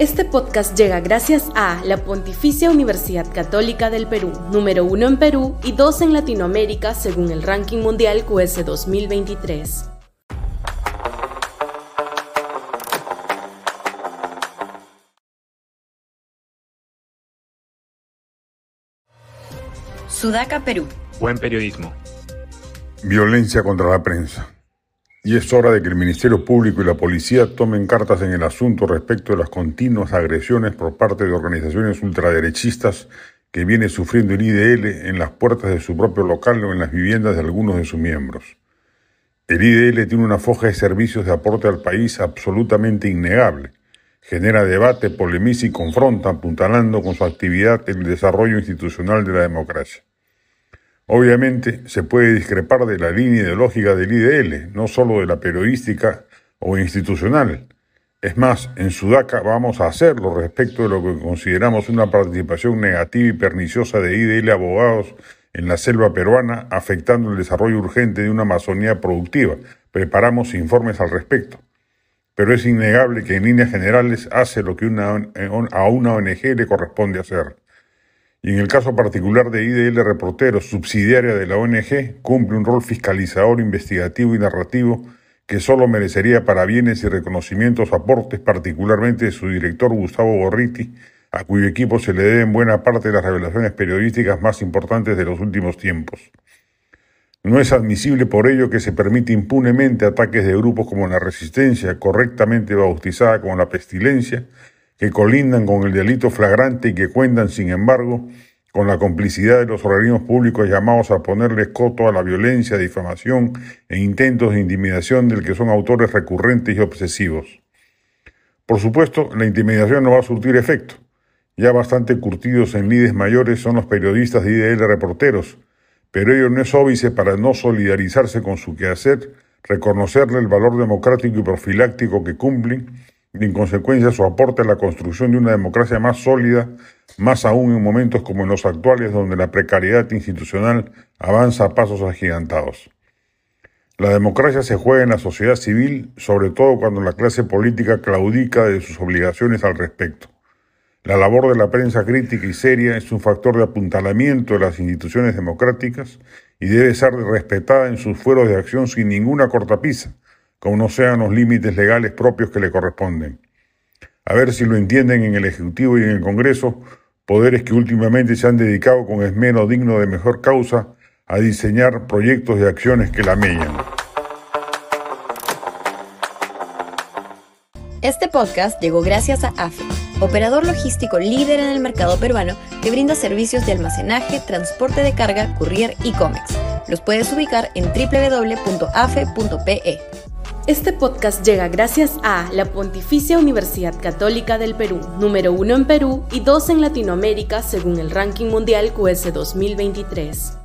Este podcast llega gracias a la Pontificia Universidad Católica del Perú, número uno en Perú y dos en Latinoamérica según el ranking mundial QS 2023. Sudaca, Perú. Buen periodismo. Violencia contra la prensa. Y es hora de que el Ministerio Público y la Policía tomen cartas en el asunto respecto de las continuas agresiones por parte de organizaciones ultraderechistas que viene sufriendo el IDL en las puertas de su propio local o en las viviendas de algunos de sus miembros. El IDL tiene una foja de servicios de aporte al país absolutamente innegable. Genera debate, polemiza y confronta, apuntalando con su actividad el desarrollo institucional de la democracia. Obviamente se puede discrepar de la línea ideológica del IDL, no solo de la periodística o institucional. Es más, en Sudaca vamos a hacerlo respecto de lo que consideramos una participación negativa y perniciosa de IDL abogados en la selva peruana, afectando el desarrollo urgente de una Amazonía productiva. Preparamos informes al respecto. Pero es innegable que en líneas generales hace lo que a una ONG le corresponde hacer y en el caso particular de IDL Reporteros, subsidiaria de la ONG, cumple un rol fiscalizador, investigativo y narrativo que solo merecería parabienes y reconocimientos aportes, particularmente de su director Gustavo Gorriti, a cuyo equipo se le deben buena parte de las revelaciones periodísticas más importantes de los últimos tiempos. No es admisible por ello que se permite impunemente ataques de grupos como la Resistencia, correctamente bautizada como la Pestilencia, que colindan con el delito flagrante y que cuentan, sin embargo, con la complicidad de los organismos públicos llamados a ponerle coto a la violencia, difamación e intentos de intimidación del que son autores recurrentes y obsesivos. Por supuesto, la intimidación no va a surtir efecto. Ya bastante curtidos en lides mayores son los periodistas de IDL reporteros, pero ello no es óbice para no solidarizarse con su quehacer, reconocerle el valor democrático y profiláctico que cumplen y en consecuencia su aporte a la construcción de una democracia más sólida, más aún en momentos como en los actuales donde la precariedad institucional avanza a pasos agigantados. La democracia se juega en la sociedad civil, sobre todo cuando la clase política claudica de sus obligaciones al respecto. La labor de la prensa crítica y seria es un factor de apuntalamiento de las instituciones democráticas y debe ser respetada en sus fueros de acción sin ninguna cortapisa, como no sean los límites legales propios que le corresponden. A ver si lo entienden en el Ejecutivo y en el Congreso, poderes que últimamente se han dedicado con esmero digno de mejor causa a diseñar proyectos de acciones que la mellan. Este podcast llegó gracias a AFE, operador logístico líder en el mercado peruano que brinda servicios de almacenaje, transporte de carga, courier y cómics. Los puedes ubicar en www.afe.pe. Este podcast llega gracias a la Pontificia Universidad Católica del Perú, número uno en Perú y dos en Latinoamérica según el ranking mundial QS 2023.